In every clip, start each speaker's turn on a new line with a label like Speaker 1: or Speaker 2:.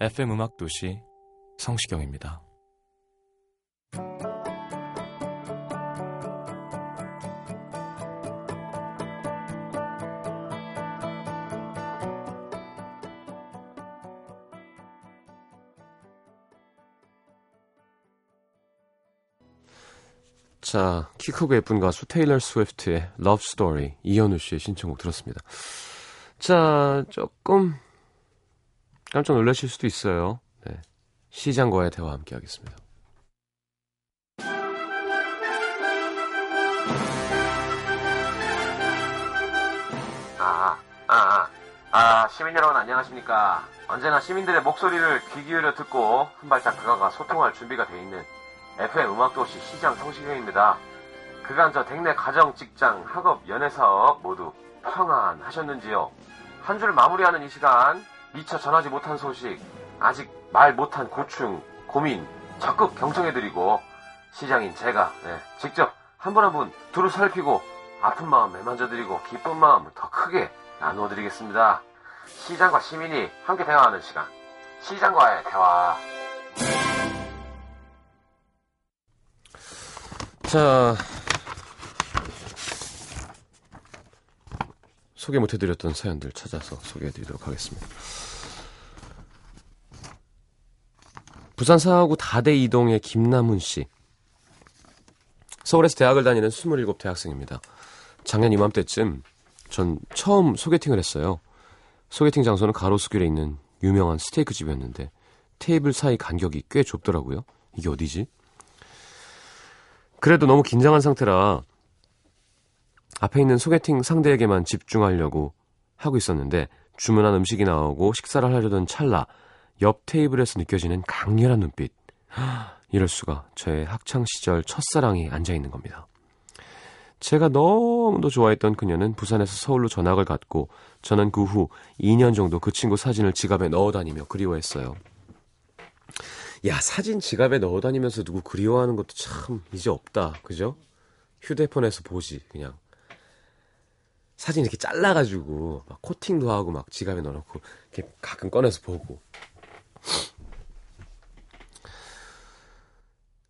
Speaker 1: FM 음악 도시 성시경입니다. 자, 키 크고 예쁜 가수 테일러 스위프트의 Love Story 이현우 씨의 신청곡 들었습니다. 자, 조금 깜짝 놀라실 수도 있어요. 네. 시장과의 대화 함께 하겠습니다.
Speaker 2: 아, 아, 아, 아, 시민 여러분 안녕하십니까. 언제나 시민들의 목소리를 귀 기울여 듣고 한 발짝 다가가 소통할 준비가 돼 있는 FM 음악도시 시장 성시경입니다. 그간 저 댁내 가정, 직장, 학업, 연애 사업 모두 평안하셨는지요? 한 줄 마무리하는 이 시간 미처 전하지 못한 소식, 아직 말 못한 고충, 고민 적극 경청해드리고 시장인 제가 네, 직접 한 분 한 분 두루 살피고 아픈 마음 매만져드리고 기쁜 마음 더 크게 나누어드리겠습니다. 시장과 시민이 함께 대화하는 시간. 시장과의 대화.
Speaker 1: 자, 소개 못해드렸던 사연들 찾아서 소개해드리도록 하겠습니다. 부산 사하구 다대 이동의 김남훈 씨. 서울에서 대학을 다니는 27 대학생입니다. 작년 이맘때쯤 전 처음 소개팅을 했어요. 소개팅 장소는 가로수길에 있는 유명한 스테이크 집이었는데 테이블 사이 간격이 꽤 좁더라고요. 이게 어디지? 그래도 너무 긴장한 상태라 앞에 있는 소개팅 상대에게만 집중하려고 하고 있었는데 주문한 음식이 나오고 식사를 하려던 찰나 옆 테이블에서 느껴지는 강렬한 눈빛. 이럴 수가 저의 학창 시절 첫사랑이 앉아 있는 겁니다. 제가 너무도 좋아했던 그녀는 부산에서 서울로 전학을 갔고 저는 그 후 2년 정도 그 친구 사진을 지갑에 넣어 다니며 그리워했어요. 야, 사진 지갑에 넣어 다니면서 누구 그리워하는 것도 참 이제 없다. 그죠? 휴대폰에서 보지, 그냥. 사진 이렇게 잘라가지고, 막 코팅도 하고 막 지갑에 넣어놓고, 이렇게 가끔 꺼내서 보고.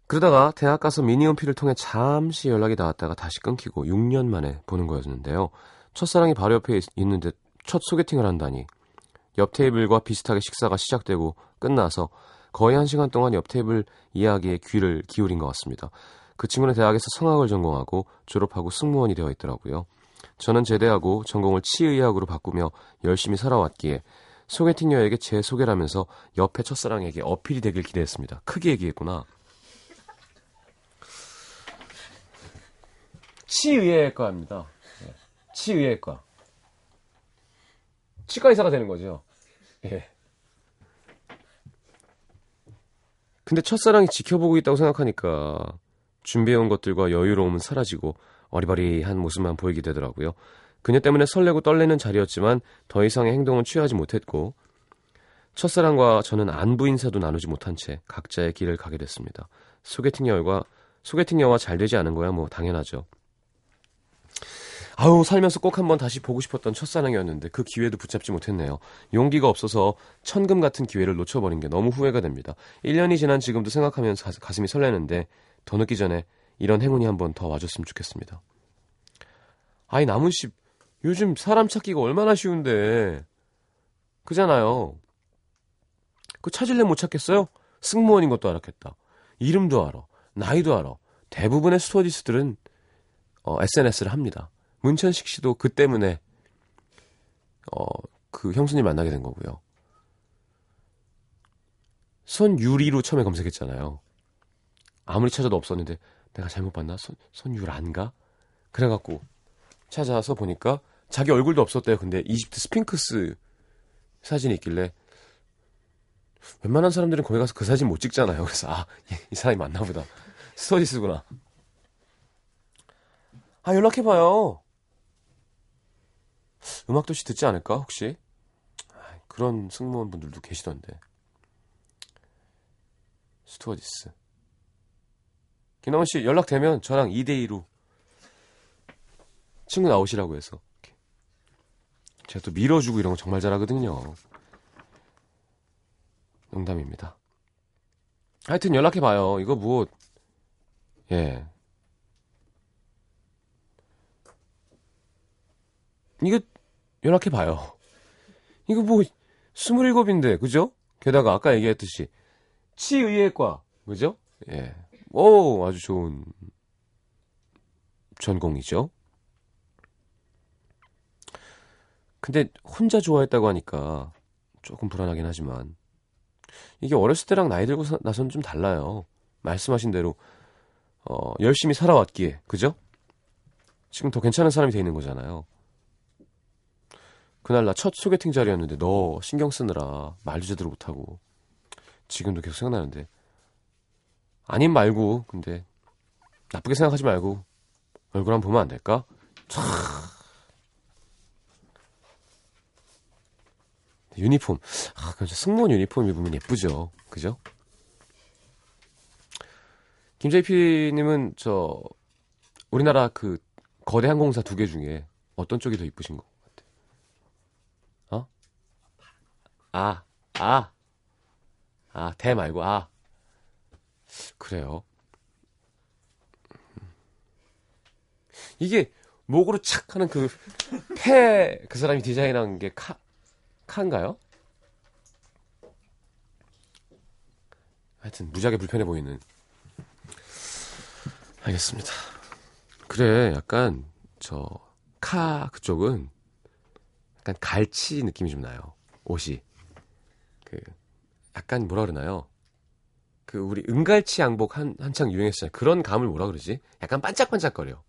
Speaker 1: 그러다가 대학 가서 미니홈피를 통해 잠시 연락이 닿았다가 다시 끊기고 6년 만에 보는 거였는데요. 첫사랑이 바로 옆에 있- 있는데 첫 소개팅을 한다니. 옆 테이블과 비슷하게 식사가 시작되고 끝나서 거의 한 시간 동안 옆 테이블 이야기에 귀를 기울인 것 같습니다. 그 친구는 대학에서 성악을 전공하고 졸업하고 승무원이 되어 있더라고요. 저는 제대하고 전공을 치의학으로 바꾸며 열심히 살아왔기에 소개팅 여에게 제 소개를 하면서 옆에 첫사랑에게 어필이 되길 기대했습니다. 크게 얘기했구나. 치의학과입니다. 네. 치의학과. 치과 의사가 되는 거죠. 예. 근데 첫사랑이 지켜보고 있다고 생각하니까 준비해온 것들과 여유로움은 사라지고 어리버리한 모습만 보이게 되더라고요. 그녀 때문에 설레고 떨리는 자리였지만 더 이상의 행동은 취하지 못했고 첫사랑과 저는 안부 인사도 나누지 못한 채 각자의 길을 가게 됐습니다. 소개팅 여와 소개팅 여와 잘 되지 않은 거야 뭐 당연하죠. 아우 살면서 꼭 한번 다시 보고 싶었던 첫사랑이었는데 그 기회도 붙잡지 못했네요. 용기가 없어서 천금 같은 기회를 놓쳐버린 게 너무 후회가 됩니다. 1년이 지난 지금도 생각하면 가, 가슴이 설레는데 더 늦기 전에 이런 행운이 한번 더 와줬으면 좋겠습니다. 아이 남은 씨 요즘 사람 찾기가 얼마나 쉬운데 그잖아요. 그 찾을래 못 찾겠어요? 승무원인 것도 알았겠다. 이름도 알아. 나이도 알아. 대부분의 스튜어디스들은 어, SNS를 합니다. 문천식 씨도 그 때문에 어, 그 형수님 만나게 된 거고요. 손유리로 처음에 검색했잖아요. 아무리 찾아도 없었는데 내가 잘못 봤나? 손, 손유란가? 그래갖고 찾아서 보니까 자기 얼굴도 없었대요. 근데 이집트 스핑크스 사진이 있길래 웬만한 사람들은 거기 가서 그 사진 못 찍잖아요. 그래서 아, 이 사람이 맞나 보다. 스터디스구나. 아, 연락해봐요. 음악도시 듣지 않을까, 혹시? 아, 그런 승무원분들도 계시던데. 스튜어디스. 김나원 씨 연락되면 저랑 2대2로 친구 나오시라고 해서. 제가 또 밀어주고 이런 거 정말 잘하거든요. 농담입니다. 하여튼 연락해봐요. 이거 뭐, 예. 이거 연락해봐요. 이거 뭐, 27인데, 그죠? 게다가 아까 얘기했듯이, 치의학과, 그죠? 예. 오, 아주 좋은 전공이죠. 근데 혼자 좋아했다고 하니까 조금 불안하긴 하지만 이게 어렸을 때랑 나이 들고 나선 좀 달라요. 말씀하신 대로 어, 열심히 살아왔기에 그죠? 지금 더 괜찮은 사람이 돼 있는 거잖아요. 그날 나 첫 소개팅 자리였는데 너 신경 쓰느라 말도 제대로 못하고 지금도 계속 생각나는데 아님 말고 근데 나쁘게 생각하지 말고 얼굴 한번 보면 안 될까? 참 유니폼. 아, 그죠. 승무원 유니폼 입으면 예쁘죠. 그죠? 김JP님은 저, 우리나라 그 거대 항공사 두 개 중에 어떤 쪽이 더 이쁘신 것 같아요? 어? 아, 아. 아, 대 말고, 아. 그래요. 이게 목으로 착 하는 그, 패, 그 사람이 디자인한 게 카, 카인가요? 하여튼 무지하게 불편해 보이는. 알겠습니다. 그래, 약간 저 카 그쪽은 약간 갈치 느낌이 좀 나요. 옷이 그 약간 뭐라 그러나요? 그 우리 은갈치 양복 한 한창 유행했잖아요. 그런 감을 뭐라 그러지? 약간 반짝반짝거려.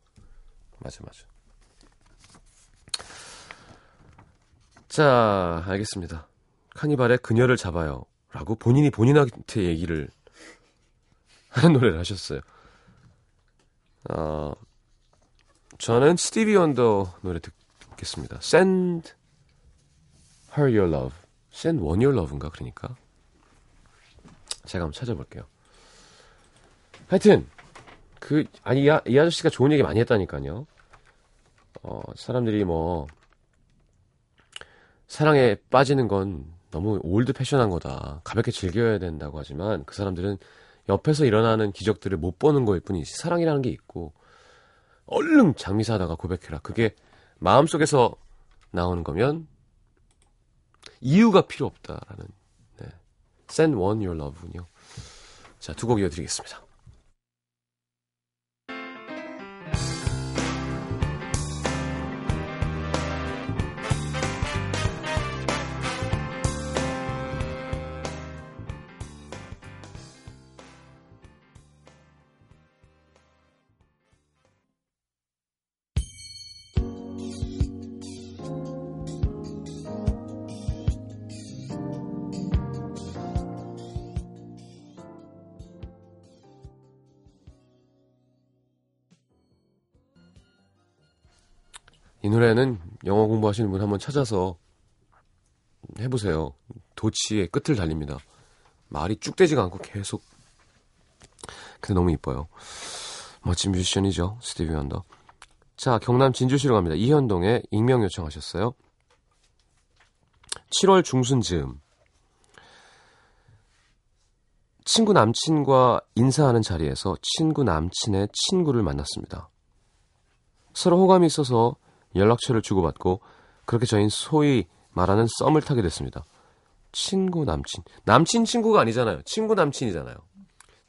Speaker 1: 맞아, 맞아. 자, 알겠습니다. 카니발의 그녀를 잡아요. 라고 본인이 본인한테 얘기를 하는 노래를 하셨어요. 어, 저는 스티비 원더 노래 듣겠습니다. Send her your love. Send one your love인가? 그러니까. 제가 한번 찾아볼게요. 하여튼, 그, 아니, 이, 아, 이 아저씨가 좋은 얘기 많이 했다니까요. 어, 사람들이 뭐, 사랑에 빠지는 건 너무 old fashion한 거다. 가볍게 즐겨야 된다고 하지만 그 사람들은 옆에서 일어나는 기적들을 못 보는 거일 뿐이지 사랑이라는 게 있고 얼른 장미 사다가 고백해라. 그게 마음속에서 나오는 거면 이유가 필요 없다라는 네. Send one your love군요. 자, 두 곡 이어드리겠습니다. 이 노래는 영어 공부하시는 분 한번 찾아서 해보세요. 도치의 끝을 달립니다. 말이 쭉 되지가 않고 계속. 근데 너무 이뻐요. 멋진 뮤지션이죠. 스티비 원더. 자, 경남 진주시로 갑니다. 이현동의 익명 요청하셨어요. 7월 중순 즈음. 친구 남친과 인사하는 자리에서 친구 남친의 친구를 만났습니다. 서로 호감이 있어서 연락처를 주고받고 그렇게 저희는 소위 말하는 썸을 타게 됐습니다. 친구 남친. 남친 친구가 아니잖아요. 친구 남친이잖아요.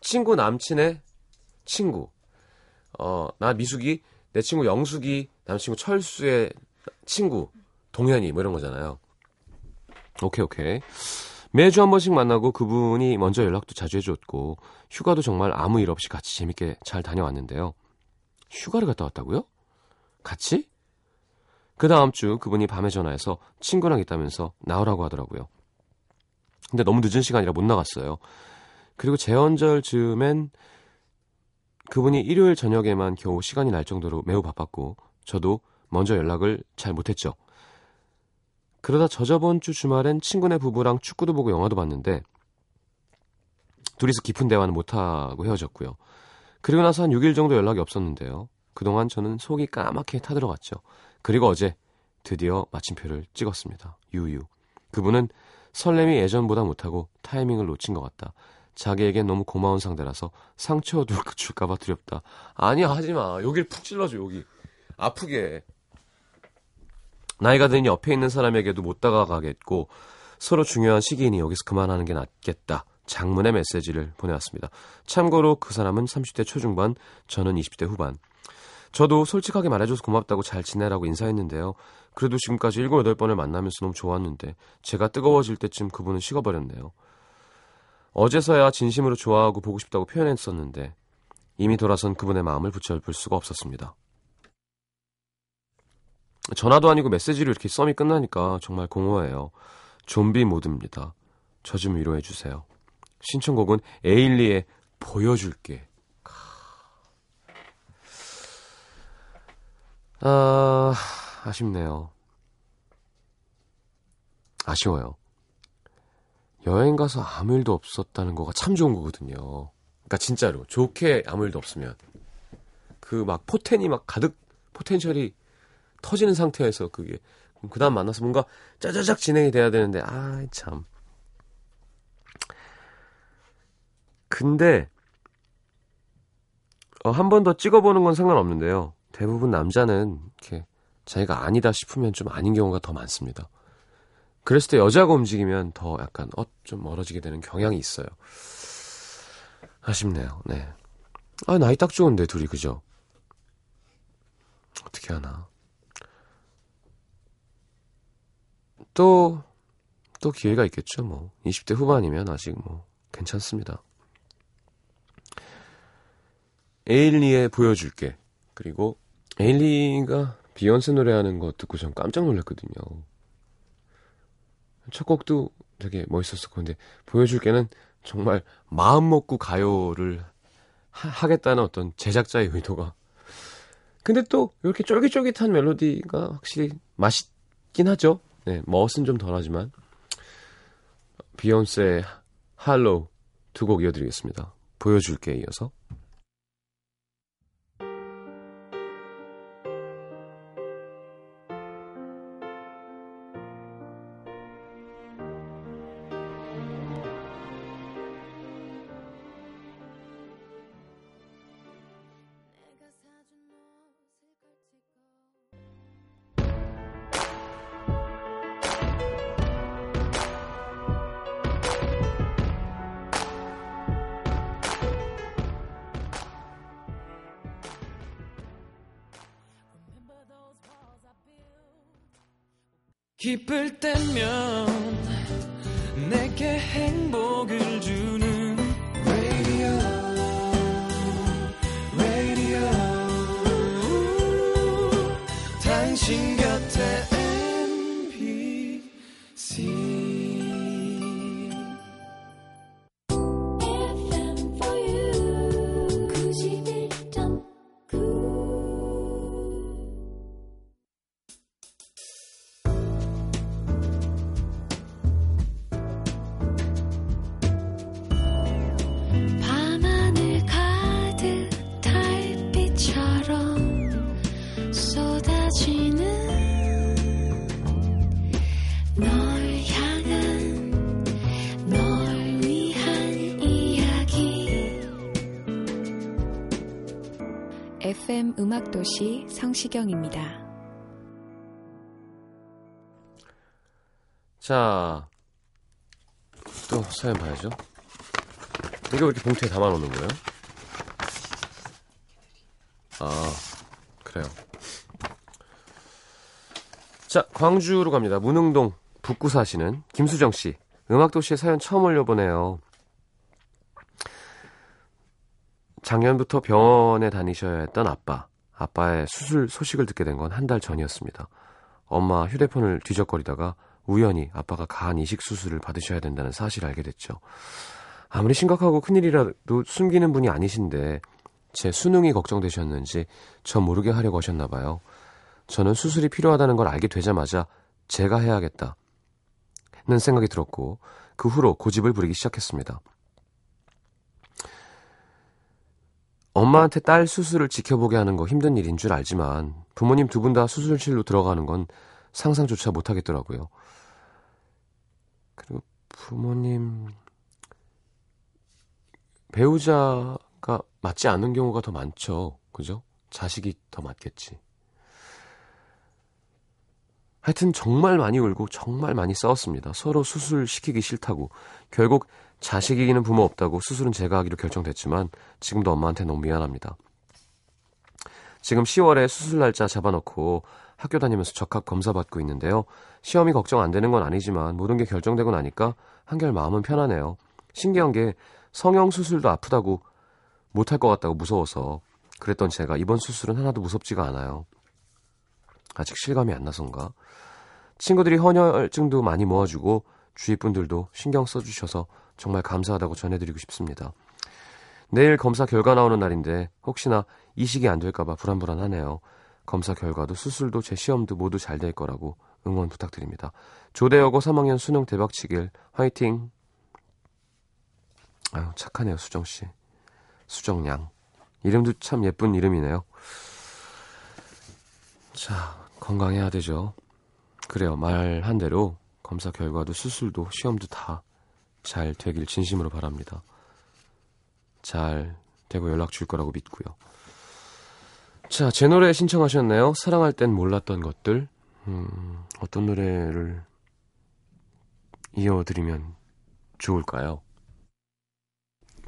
Speaker 1: 친구 남친의 친구. 어, 나 미숙이, 내 친구 영숙이, 남친구 철수의 친구. 동현이 뭐 이런 거잖아요. 오케이 오케이. 매주 한 번씩 만나고 그분이 먼저 연락도 자주 해줬고 휴가도 정말 아무 일 없이 같이 재밌게 잘 다녀왔는데요. 휴가를 갔다 왔다고요? 같이? 그 다음 주 그분이 밤에 전화해서 친구랑 있다면서 나오라고 하더라고요. 근데 너무 늦은 시간이라 못 나갔어요. 그리고 재헌절 즈음엔 그분이 일요일 저녁에만 겨우 시간이 날 정도로 매우 바빴고 저도 먼저 연락을 잘 못했죠. 그러다 저저번 주 주말엔 친구네 부부랑 축구도 보고 영화도 봤는데 둘이서 깊은 대화는 못하고 헤어졌고요. 그리고 나서 한 6일 정도 연락이 없었는데요. 그동안 저는 속이 까맣게 타들어갔죠. 그리고 어제 드디어 마침표를 찍었습니다. 유유. 그분은 설렘이 예전보다 못하고 타이밍을 놓친 것 같다. 자기에겐 너무 고마운 상대라서 상처 줄까봐 두렵다. 아니 하지 마. 여길 푹 찔러줘 여기. 아프게. 나이가 드니 옆에 있는 사람에게도 못 다가가겠고 서로 중요한 시기이니 여기서 그만하는 게 낫겠다. 장문의 메시지를 보내왔습니다. 참고로 그 사람은 30대 초중반, 저는 20대 후반. 저도 솔직하게 말해줘서 고맙다고 잘 지내라고 인사했는데요. 그래도 지금까지 7, 8번을 만나면서 너무 좋았는데 제가 뜨거워질 때쯤 그분은 식어버렸네요. 어제서야 진심으로 좋아하고 보고 싶다고 표현했었는데 이미 돌아선 그분의 마음을 붙잡을 수가 없었습니다. 전화도 아니고 메시지로 이렇게 썸이 끝나니까 정말 공허해요. 좀비 모드입니다. 저 좀 위로해주세요. 신청곡은 에일리의 보여줄게. 아, 아쉽네요. 아쉬워요. 여행 가서 아무 일도 없었다는 거가 참 좋은 거거든요. 그러니까 진짜로 좋게 아무 일도 없으면 그 막 포텐이 막 가득 포텐셜이 터지는 상태에서 그게 그다음 만나서 뭔가 짜자작 진행이 돼야 되는데 아 참. 근데 어, 한 번 더 찍어보는 건 상관없는데요. 대부분 남자는 이렇게 자기가 아니다 싶으면 좀 아닌 경우가 더 많습니다. 그랬을 때 여자가 움직이면 더 약간 어 좀 멀어지게 되는 경향이 있어요. 아쉽네요. 네. 아 나이 딱 좋은데 둘이 그죠? 어떻게 하나? 또, 또 기회가 있겠죠, 뭐. 20대 후반이면 아직 뭐, 괜찮습니다. 에일리의 보여줄게. 그리고, 에일리가 비욘세 노래하는 거 듣고 전 깜짝 놀랐거든요. 첫 곡도 되게 멋있었고, 근데 보여줄 게는 정말 마음 먹고 가요를 하, 겠다는 어떤 제작자의 의도가. 근데 또 이렇게 쫄깃쫄깃한 멜로디가 확실히 맛있긴 하죠. 네, 멋은 좀 덜하지만 비욘세의 할로우 두 곡 이어드리겠습니다. 보여줄게 이어서
Speaker 3: 기쁠 때면 내게 행복을
Speaker 4: 음악도시 성시경입니다.
Speaker 1: 자, 또 사연 봐야죠. 이거 왜 이렇게 봉투에 담아놓는 거예요? 아, 그래요. 자, 광주로 갑니다. 문흥동 북구 사시는 김수정 씨. 음악도시에 사연 처음 올려보네요. 작년부터 병원에 다니셔야 했던 아빠. 아빠의 수술 소식을 듣게 된 건 한 달 전이었습니다. 엄마 휴대폰을 뒤적거리다가 우연히 아빠가 간 이식 수술을 받으셔야 된다는 사실을 알게 됐죠. 아무리 심각하고 큰일이라도 숨기는 분이 아니신데 제 수능이 걱정되셨는지 저 모르게 하려고 하셨나 봐요. 저는 수술이 필요하다는 걸 알게 되자마자 제가 해야겠다. 는 생각이 들었고 그 후로 고집을 부리기 시작했습니다. 엄마한테 딸 수술을 지켜보게 하는 거 힘든 일인 줄 알지만 부모님 두 분 다 수술실로 들어가는 건 상상조차 못하겠더라고요. 그리고 부모님 배우자가 맞지 않는 경우가 더 많죠. 그죠? 자식이 더 맞겠지. 하여튼 정말 많이 울고 정말 많이 싸웠습니다. 서로 수술 시키기 싫다고. 결국 자식 이기는 부모 없다고 수술은 제가 하기로 결정됐지만 지금도 엄마한테 너무 미안합니다. 지금 10월에 수술 날짜 잡아놓고 학교 다니면서 적합 검사 받고 있는데요. 시험이 걱정 안 되는 건 아니지만 모든 게 결정되고 나니까 한결 마음은 편하네요. 신기한 게 성형 수술도 아프다고 못할 것 같다고 무서워서 그랬던 제가 이번 수술은 하나도 무섭지가 않아요. 아직 실감이 안 나선가? 친구들이 헌혈증도 많이 모아주고 주위 분들도 신경 써주셔서 정말 감사하다고 전해드리고 싶습니다. 내일 검사 결과 나오는 날인데 혹시나 이식이 안 될까봐 불안불안하네요. 검사 결과도 수술도 제 시험도 모두 잘 될 거라고 응원 부탁드립니다. 조대여고 3학년 수능 대박 치길 화이팅! 아유 착하네요 수정 씨. 수정 양. 이름도 참 예쁜 이름이네요. 자 건강해야 되죠. 그래요 말 한 대로 검사 결과도 수술도 시험도 다 잘 되길 진심으로 바랍니다. 잘 되고 연락 줄 거라고 믿고요. 자, 제 노래 신청하셨네요. 사랑할 땐 몰랐던 것들. 음, 어떤 노래를 이어드리면 좋을까요?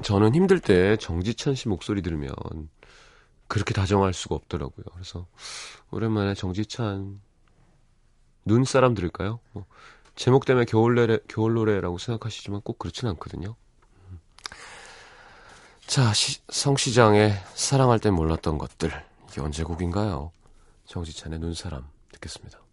Speaker 1: 저는 힘들 때 정지찬 씨 목소리 들으면 그렇게 다정할 수가 없더라고요. 그래서 오랜만에 정지찬 눈사람 들을까요? 뭐, 제목 때문에 겨울 노래, 겨울 노래라고 생각하시지만 꼭 그렇진 않거든요. 자, 시, 성시장의 사랑할 땐 몰랐던 것들. 이게 언제 곡인가요? 정지찬의 눈사람 듣겠습니다.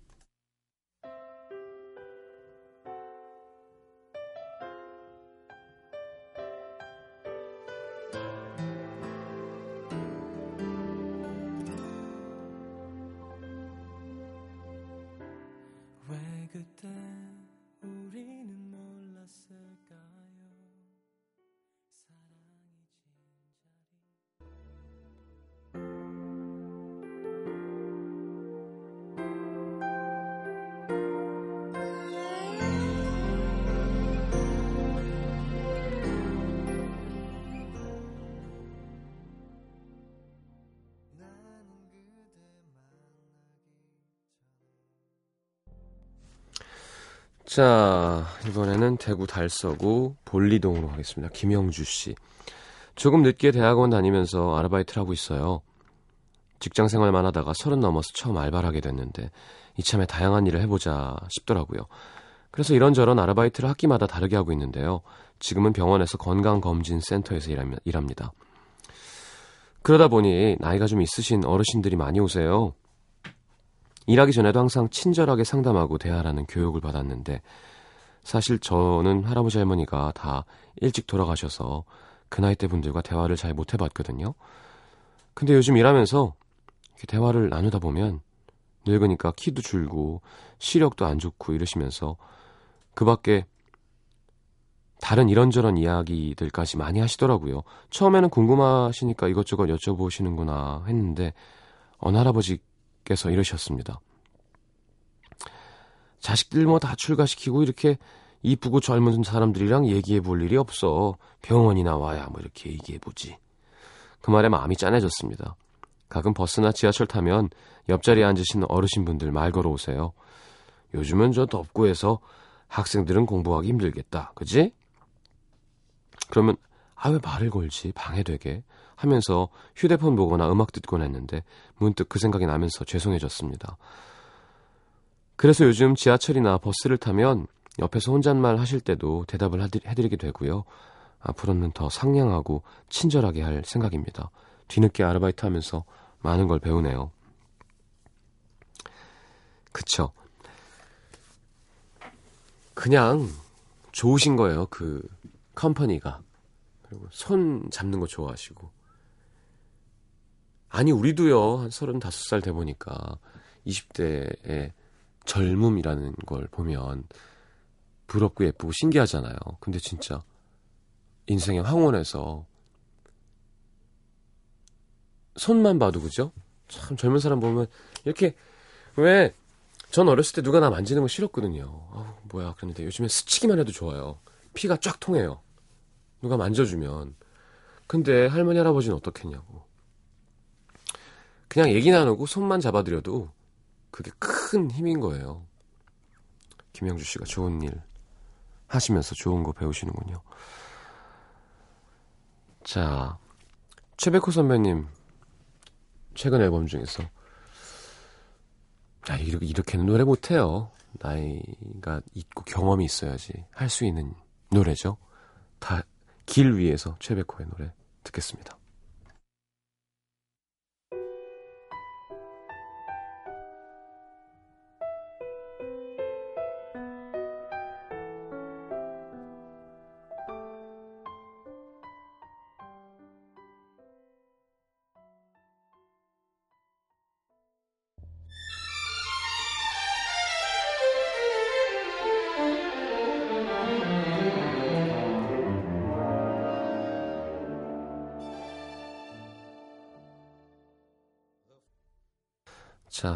Speaker 1: 자, 이번에는 대구 달서구 볼리동으로 가겠습니다. 김영주 씨. 조금 늦게 대학원 다니면서 아르바이트를 하고 있어요. 직장 생활만 하다가 서른 넘어서 처음 알바를 하게 됐는데 이참에 다양한 일을 해보자 싶더라고요. 그래서 이런저런 아르바이트를 학기마다 다르게 하고 있는데요. 지금은 병원에서 건강검진센터에서 일합니다. 그러다 보니 나이가 좀 있으신 어르신들이 많이 오세요. 일하기 전에도 항상 친절하게 상담하고 대하라는 교육을 받았는데 사실 저는 할아버지 할머니가 다 일찍 돌아가셔서 그 나이 대 분들과 대화를 잘 못 해봤거든요. 근데 요즘 일하면서 이렇게 대화를 나누다 보면 늙으니까 키도 줄고 시력도 안 좋고 이러시면서 그 밖에 다른 이런저런 이야기들까지 많이 하시더라고요. 처음에는 궁금하시니까 이것저것 여쭤보시는구나 했는데 어느 할아버지 께서 이러셨습니다. 자식들 뭐 다 출가시키고 이렇게 이쁘고 젊은 사람들이랑 얘기해 볼 일이 없어. 병원이나 와야 뭐 이렇게 얘기해 보지. 그 말에 마음이 짠해졌습니다. 가끔 버스나 지하철 타면 옆자리에 앉으신 어르신분들 말 걸어오세요. 요즘은 저 덥고 해서 학생들은 공부하기 힘들겠다. 그지? 그러면 아 왜 말을 걸지 방해되게 하면서 휴대폰 보거나 음악 듣곤 했는데 문득 그 생각이 나면서 죄송해졌습니다. 그래서 요즘 지하철이나 버스를 타면 옆에서 혼잣말 하실 때도 대답을 해드리게 되고요. 앞으로는 더 상냥하고 친절하게 할 생각입니다. 뒤늦게 아르바이트 하면서 많은 걸 배우네요. 그쵸. 그냥 좋으신 거예요. 그 company가. 그리고 손 잡는 거 좋아하시고. 아니, 우리도요. 한 35살 돼 보니까 20대의 젊음이라는 걸 보면 부럽고 예쁘고 신기하잖아요. 근데 진짜 인생의 황혼에서 손만 봐도 그죠? 참 젊은 사람 보면 이렇게 왜 전 어렸을 때 누가 나 만지는 거 싫었거든요. 아우, 뭐야 그랬는데 요즘에 스치기만 해도 좋아요. 피가 쫙 통해요. 누가 만져주면. 근데 할머니 할아버지는 어떻겠냐고. 그냥 얘기 나누고 손만 잡아드려도 그게 큰 힘인 거예요. 김영주 씨가 좋은 일 하시면서 좋은 거 배우시는군요. 자, 최백호 선배님 최근 앨범 중에서 자, 이렇게, 이렇게는 노래 못해요. 나이가 있고 경험이 있어야지 할 수 있는 노래죠. 다 길 위에서 최백호의 노래 듣겠습니다.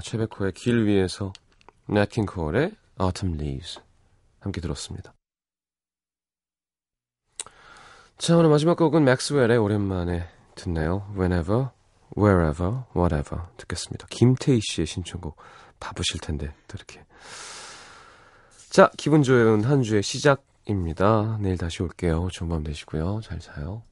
Speaker 1: 최백호의 길 위에서 넷킹 코얼의 Autumn Leaves 함께 들었습니다. 자, 오늘 마지막 곡은 맥스웰의 오랜만에 듣네요. Whenever, Wherever, Whatever 듣겠습니다. 김태희 씨의 신청곡 바쁘실 텐데 또 이렇게. 자, 기분 좋은 한 주의 시작입니다. 내일 다시 올게요. 좋은 밤 되시고요. 잘 자요.